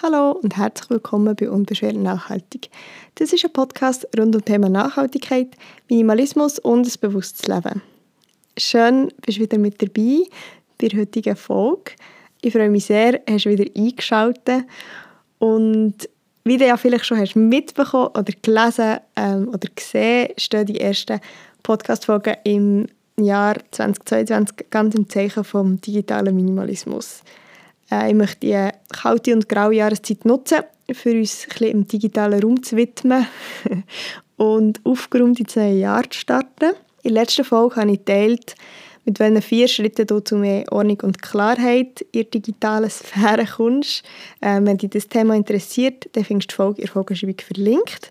Hallo und herzlich willkommen bei Unbeschwert Nachhaltig. Das ist ein Podcast rund um das Thema Nachhaltigkeit, Minimalismus und ein bewusstes Leben. Schön, bist du wieder mit dabei bei der heutigen Folge. Ich freue mich sehr, hast du wieder eingeschaltet und wie du ja vielleicht schon hast mitbekommen oder gelesen ähm, oder gesehen, stehen die ersten Podcast-Folgen im Jahr 2022 ganz im Zeichen vom digitalen Minimalismus. Äh, ich möchte die kalte und graue Jahreszeit nutzen, für uns ein im digitalen Raum zu widmen und aufgeräumt ins neue Jahr zu starten. In der letzten Folge habe ich geteilt, mit welchen vier Schritten du zu mehr Ordnung und Klarheit in der digitalen Sphäre kommst. Ähm, wenn dich das Thema interessiert, dann findest du die Folge in der Folgenschreibung verlinkt.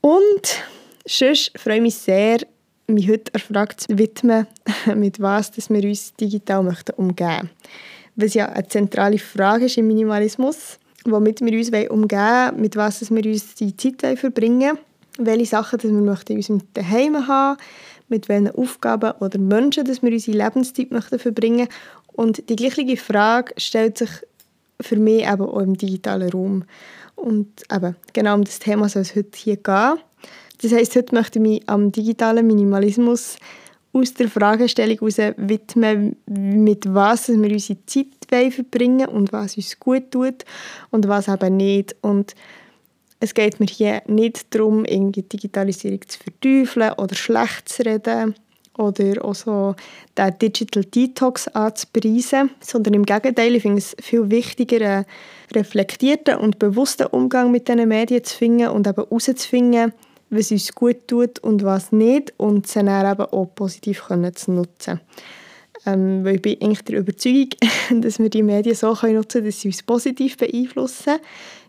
Und sonst freue ich mich sehr, mich heute der Frage zu widmen, mit was dass wir uns digital möchten umgehen möchten was ja eine zentrale Frage ist im Minimalismus, womit wir uns umgehen wollen, mit was wir uns die Zeit verbringen welche Sachen dass wir möchten in unserem Zuhause haben mit welchen Aufgaben oder Menschen dass wir unsere Lebenszeit möchten verbringen und die gleiche Frage stellt sich für mich eben auch im digitalen Raum. Und eben, genau um das Thema soll es heute hier gehen. Das heisst, heute möchte ich mich am digitalen Minimalismus aus der Fragestellung heraus widmen, mit was wir unsere Zeit verbringen und was uns gut tut und was eben nicht. Und es geht mir hier nicht darum, irgendwie Digitalisierung zu verteufeln oder schlecht zu reden oder auch so den Digital Detox anzupreisen, sondern im Gegenteil, ich finde es viel wichtiger, einen reflektierten und bewussten Umgang mit diesen Medien zu finden und eben herauszufinden, was uns gut tut und was nicht und sie dann eben auch positiv können zu nutzen ähm, weil ich bin eigentlich der Überzeugung, dass wir die Medien so können nutzen können, dass sie uns positiv beeinflussen.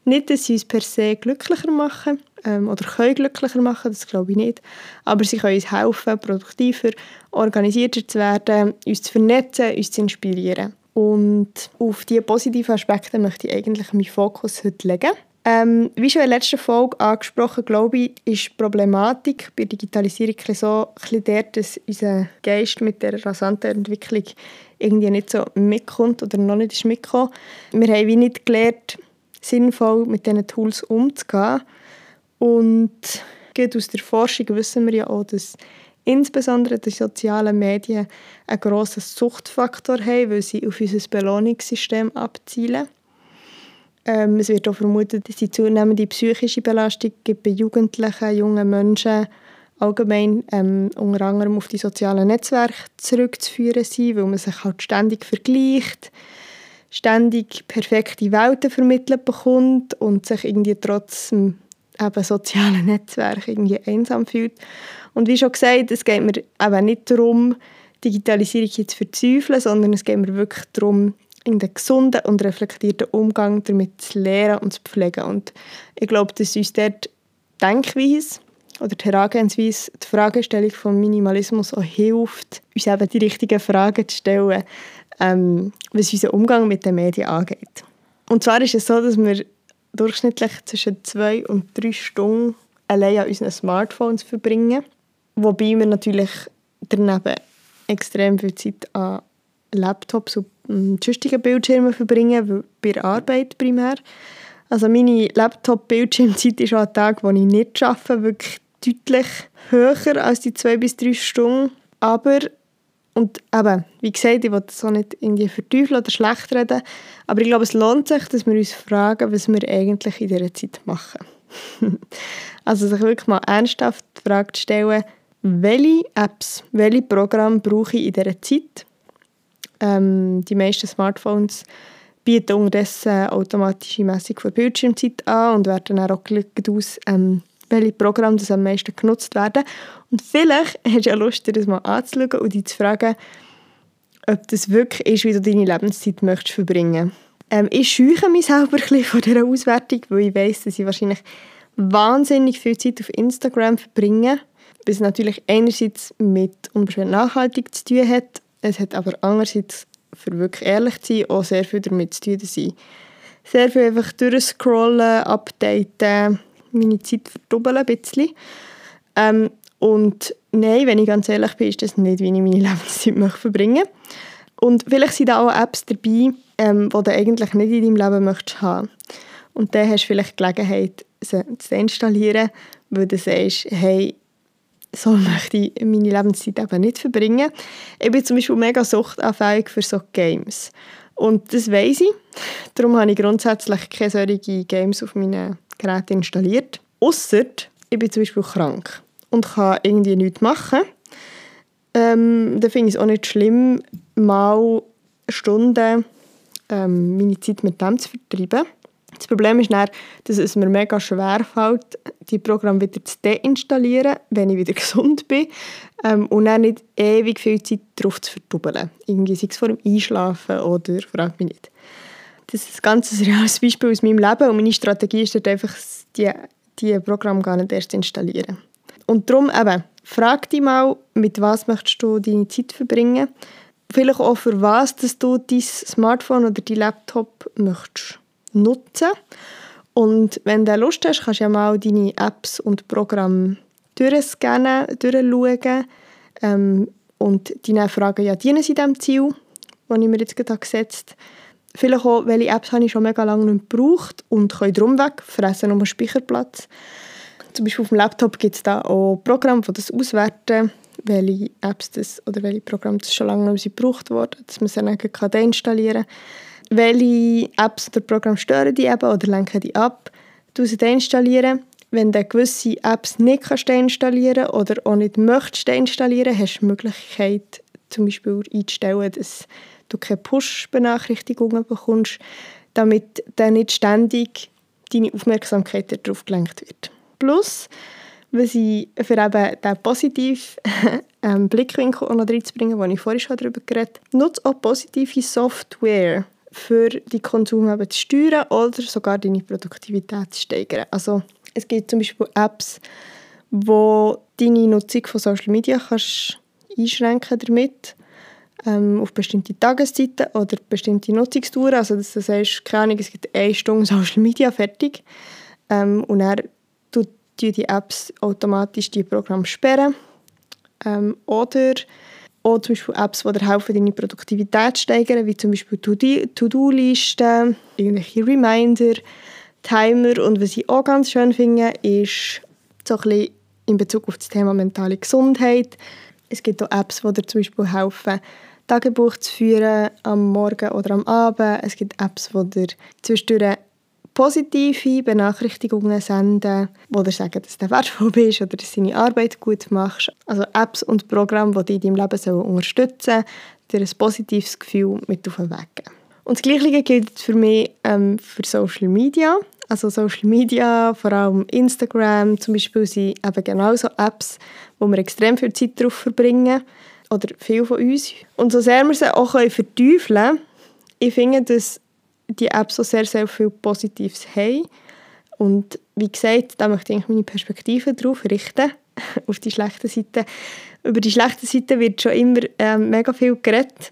Nicht, dass sie uns per se glücklicher machen ähm, oder können glücklicher machen, das glaube ich nicht. Aber sie können uns helfen, produktiver, organisierter zu werden, uns zu vernetzen, uns zu inspirieren. Und auf diese positiven Aspekte möchte ich eigentlich meinen Fokus heute legen. Ähm, wie schon in der letzten Folge angesprochen, glaube ich, ist die Problematik bei Digitalisierung so dort, dass unser Geist mit der rasanten Entwicklung irgendwie nicht so mitkommt oder noch nicht ist mitgekommen. Wir haben wie nicht gelernt, sinnvoll mit diesen Tools umzugehen. Und aus der Forschung wissen wir ja auch, dass insbesondere die sozialen Medien einen grossen Suchtfaktor haben, weil sie auf unser Belohnungssystem abzielen. Ähm, es wird auch vermutet, dass die zunehmende psychische Belastung bei Jugendlichen, jungen Menschen allgemein ähm, unter anderem auf die sozialen Netzwerke zurückzuführen sind, weil man sich halt ständig vergleicht, ständig perfekte Welten vermittelt bekommt und sich irgendwie trotz eben sozialen Netzwerk irgendwie einsam fühlt. Und wie schon gesagt, es geht mir eben nicht darum, Digitalisierung jetzt zu verzweifeln, sondern es geht mir wirklich darum, in den gesunden und reflektierten Umgang damit zu lernen und zu pflegen. Und ich glaube, dass uns dort Denkweise oder die Herangehensweise, die Fragestellung vom Minimalismus auch hilft, uns eben die richtigen Fragen zu stellen, ähm, was unseren Umgang mit den Medien angeht. Und zwar ist es so, dass wir durchschnittlich zwischen zwei und drei Stunden allein an unseren Smartphones verbringen, wobei wir natürlich daneben extrem viel Zeit an Laptops und sonstigen Bildschirmen verbringen, bei der Arbeit primär. Also meine Laptop-Bildschirmzeit ist an Tag, wo ich nicht arbeite, wirklich deutlich höher als die zwei bis drei Stunden. Aber, und eben, wie gesagt, ich will das auch nicht irgendwie verteufeln oder schlecht reden, aber ich glaube, es lohnt sich, dass wir uns fragen, was wir eigentlich in dieser Zeit machen. also sich wirklich mal ernsthaft die Frage stellen, welche Apps, welche Programme brauche ich in dieser Zeit ähm, die meisten Smartphones bieten unterdessen automatische Messung von Bildschirmzeit an und werden dann auch gelegt aus, ähm, welche Programme das am meisten genutzt werden. Und vielleicht hast du ja Lust, dir das mal anzuschauen und dich zu fragen, ob das wirklich ist, wie du deine Lebenszeit möchtest verbringen ähm, Ich scheue mich selber ein bisschen von dieser Auswertung, weil ich weiss, dass ich wahrscheinlich wahnsinnig viel Zeit auf Instagram verbringe, was natürlich einerseits mit unbeschwert nachhaltig zu tun hat es hat aber andererseits, für wirklich ehrlich zu sein, auch sehr viel damit zu tun, sehr viel einfach durchscrollen, updaten, meine Zeit verdoppeln ein bisschen. Ähm, und nein, wenn ich ganz ehrlich bin, ist das nicht, wie ich meine Lebenszeit möchte verbringen Und vielleicht sind da auch Apps dabei, ähm, die du eigentlich nicht in deinem Leben möchtest haben. Und dann hast du vielleicht die Gelegenheit, sie zu installieren, weil du sagst, hey, so möchte ich meine Lebenszeit eben nicht verbringen. Ich bin zum Beispiel mega suchtanfällig für so Games. Und das weiß ich. Darum habe ich grundsätzlich keine solchen Games auf meinen Geräten installiert. Ausser ich bin zum Beispiel krank und kann irgendwie nichts machen. Ähm, dann finde ich es auch nicht schlimm, mal Stunden ähm, meine Zeit mit dem zu vertreiben. Das Problem ist dann, dass es mir mega schwer fällt, die Programme wieder zu deinstallieren, wenn ich wieder gesund bin ähm, und dann nicht ewig viel Zeit darauf zu verdoppeln. Irgendwie sei es vor dem Einschlafen oder frag mich nicht. Das ist ein ganz reales Beispiel aus meinem Leben und meine Strategie ist dort einfach, die, die Programme gar nicht erst installieren. Und darum eben, frag dich mal, mit was möchtest du deine Zeit verbringen vielleicht auch für was dass du dein Smartphone oder dein Laptop möchtest nutzen. Und wenn du Lust hast, kannst du ja mal deine Apps und Programme durchscannen, durchschauen ähm, und dann fragen, ja, dienen sie dem Ziel, das ich mir jetzt gerade gesetzt habe. Vielleicht auch, welche Apps habe ich schon mega lange nicht gebraucht und können darum weg, fressen um Speicherplatz. Zum Beispiel auf dem Laptop gibt es da auch Programme, die das auswerten, welche Apps das, oder welche Programme das schon lange nicht gebraucht wurden, dass man sie dann deinstallieren kann welche Apps oder Programme stören die eben oder lenken die ab. Du sie deinstallieren. Wenn du gewisse Apps nicht kannst deinstallieren oder auch nicht möchtest deinstallieren, hast du die Möglichkeit, zum Beispiel einzustellen, dass du keine Push-Benachrichtigungen bekommst, damit dann nicht ständig deine Aufmerksamkeit darauf gelenkt wird. Plus, was ich für eben den positiven ähm, Blickwinkel noch reinzubringen, den ich vorhin schon darüber geredet habe, nutze auch positive Software für die Konsum eben zu steuern oder sogar deine Produktivität zu steigern. Also es gibt zum Beispiel Apps, wo deine Nutzung von Social Media kannst einschränken damit ähm, auf bestimmte Tageszeiten oder bestimmte Nutzungstouren. Also dass du sagst, keine Ahnung, es gibt eine Stunde Social Media fertig ähm, und dann tut die Apps automatisch die Programme sperren. Ähm, oder auch zum Beispiel Apps, die dir helfen, deine Produktivität zu steigern, wie zum Beispiel To-Do-Listen, irgendwelche Reminder, Timer. Und was ich auch ganz schön finde, ist so ein bisschen in Bezug auf das Thema mentale Gesundheit. Es gibt auch Apps, die dir zum Beispiel helfen, Tagebuch zu führen am Morgen oder am Abend. Es gibt Apps, die dir zwischendurch positive Benachrichtigungen senden, die dir sagen, dass du wertvoll bist oder dass du deine Arbeit gut machst. Also Apps und Programme, die dich in deinem Leben unterstützen sollen, dir ein positives Gefühl mit auf den Weg geben. Und das Gleiche gilt für mich ähm, für Social Media. Also Social Media, vor allem Instagram zum Beispiel, sind eben genauso Apps, wo wir extrem viel Zeit darauf verbringen. Oder viele von uns. Und so sehr wir sie auch verteufeln können, ich finde, dass die App so sehr, sehr viel Positives haben. Und wie gesagt, da möchte ich meine Perspektive darauf richten, auf die schlechten Seiten. Über die schlechten Seiten wird schon immer ähm, mega viel geredet.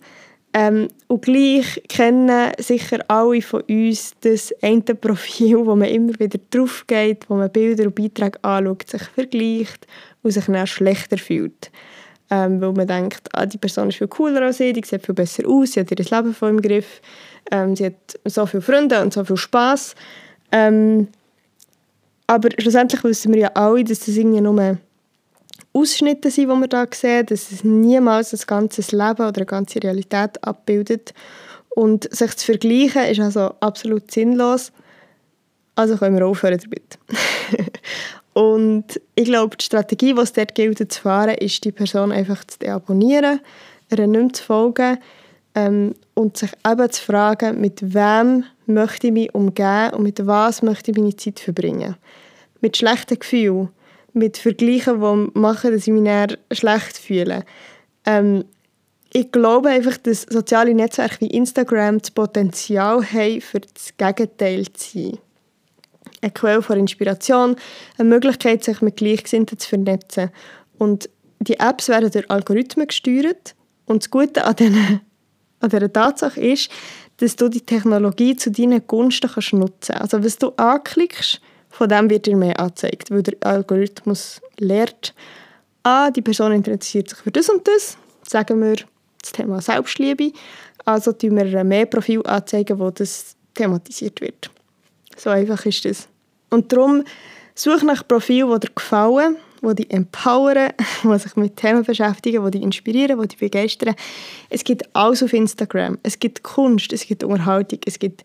Ähm, und gleich kennen sicher alle von uns das eine Profil, wo man immer wieder drauf geht, wo man Bilder und Beiträge anschaut, sich vergleicht und sich dann schlechter fühlt. Ähm, weil man denkt, ah, die Person ist viel cooler als ich, die sieht viel besser aus, sie hat ihr Leben voll im Griff. Ähm, sie hat so viele Freunde und so viel Spaß. Ähm, aber schlussendlich wissen wir ja alle, dass das irgendwie nur Ausschnitte sind, die wir hier sehen, dass es niemals ein ganzes Leben oder eine ganze Realität abbildet. Und sich zu vergleichen ist also absolut sinnlos. Also können wir aufhören damit. und ich glaube, die Strategie, die es dort gilt zu fahren, ist, die Person einfach zu deabonnieren, ihr nicht zu folgen ähm, und sich eben zu fragen, mit wem möchte ich mich umgehen und mit was möchte ich meine Zeit verbringen. Mit schlechten Gefühlen, mit Vergleichen, die machen, dass ich mich dann schlecht fühle. Ähm, ich glaube einfach, dass soziale Netzwerke wie Instagram das Potenzial haben, für das Gegenteil zu sein. Eine Quelle von Inspiration, eine Möglichkeit, sich mit Gleichgesinnten zu vernetzen. Und die Apps werden durch Algorithmen gesteuert. Und das Gute an diesen an dieser Tatsache ist, dass du die Technologie zu deinen Gunsten kannst nutzen kannst. Also was du anklickst, von dem wird dir mehr angezeigt, weil der Algorithmus lernt, ah, die Person interessiert sich für das und das, sagen wir das Thema Selbstliebe. Also tun wir mehr Profil anzeigen, wo das thematisiert wird. So einfach ist das. Und darum suche nach Profilen, die dir gefallen, die dich empowern, die sich mit Themen beschäftigen, die dich inspirieren, die dich begeistern. Es gibt alles auf Instagram. Es gibt Kunst, es gibt Unterhaltung, es gibt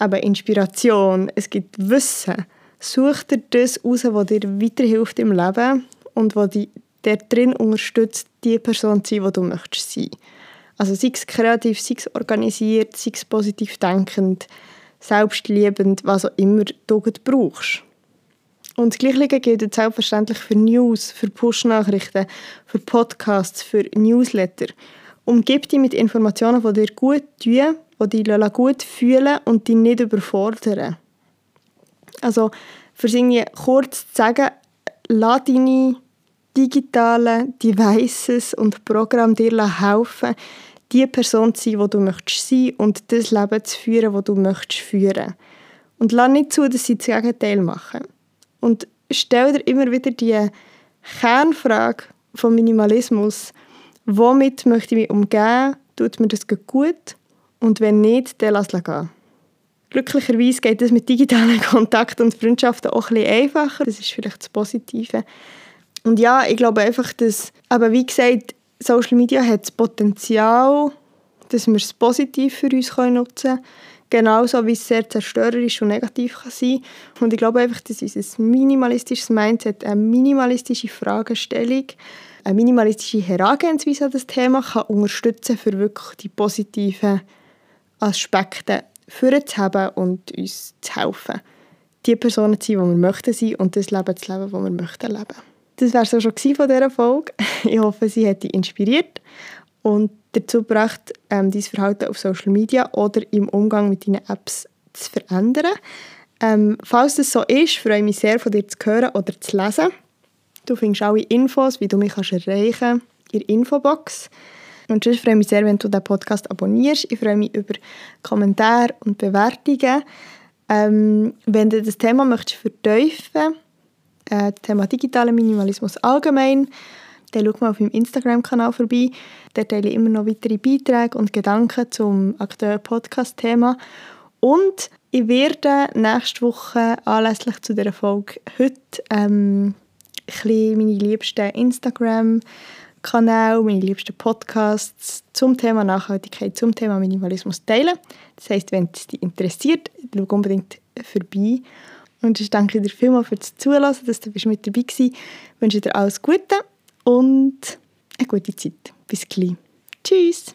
eben Inspiration, es gibt Wissen. Such dir das raus, was dir weiterhilft im Leben und was dich drin unterstützt, die Person zu sein, die du möchtest sein. Also sei es kreativ, sei es organisiert, sei es positiv denkend, selbstliebend, was auch immer du brauchst. Und das gilt selbstverständlich für News, für Push-Nachrichten, für Podcasts, für Newsletter. Umgib dich mit Informationen, die dir gut tun, die dich gut fühlen und dich nicht überfordern. Also, für irgendwie kurz zu sagen, lass deine digitalen Devices und Programme dir helfen, die Person zu sein, die du möchtest sein und das Leben zu führen, das du möchtest führen. Und lass nicht zu, dass sie das Gegenteil machen. Und stell dir immer wieder die Kernfrage vom Minimalismus. Womit möchte ich mich umgehen? Tut mir das gut? Und wenn nicht, dann lass es gehen. Glücklicherweise geht es mit digitalen Kontakten und Freundschaften auch ein einfacher. Das ist vielleicht das Positive. Und ja, ich glaube einfach, dass, aber wie gesagt, Social Media hat das Potenzial, dass wir es positiv für uns nutzen können. Genauso wie es sehr zerstörerisch und negativ kann sein kann. Und ich glaube einfach, dass unser minimalistisches Mindset, eine minimalistische Fragestellung, eine minimalistische Herangehensweise an das Thema kann unterstützen für wirklich die positiven Aspekte vorzuheben und uns zu helfen, die Personen zu sein, die wir möchten sein und das Leben zu leben, das wir möchten leben. Das war es auch schon von dieser Folge. Ich hoffe, sie hat dich inspiriert und dazu gebracht, ähm, dein Verhalten auf Social Media oder im Umgang mit deinen Apps zu verändern. Ähm, falls das so ist, freue ich mich sehr, von dir zu hören oder zu lesen. Du findest alle Infos, wie du mich kannst erreichen kannst, in der Infobox. Und sonst freue ich mich sehr, wenn du den Podcast abonnierst. Ich freue mich über Kommentare und Bewertungen. Ähm, wenn du das Thema möchtest vertiefen äh, das Thema digitaler Minimalismus allgemein, dann schau mal auf meinem Instagram-Kanal vorbei. Da teile ich immer noch weitere Beiträge und Gedanken zum aktuellen Podcast-Thema. Und ich werde nächste Woche anlässlich zu dieser Folge heute ähm, ein meine liebsten Instagram- Kanal, meine liebsten Podcasts zum Thema Nachhaltigkeit, zum Thema Minimalismus teilen. Das heisst, wenn es dich interessiert, schau unbedingt vorbei. Und ich danke dir vielmals für das Zuhören, dass du mit dabei warst. Ich wünsche dir alles Gute und eine gute Zeit. Bis gleich. Tschüss.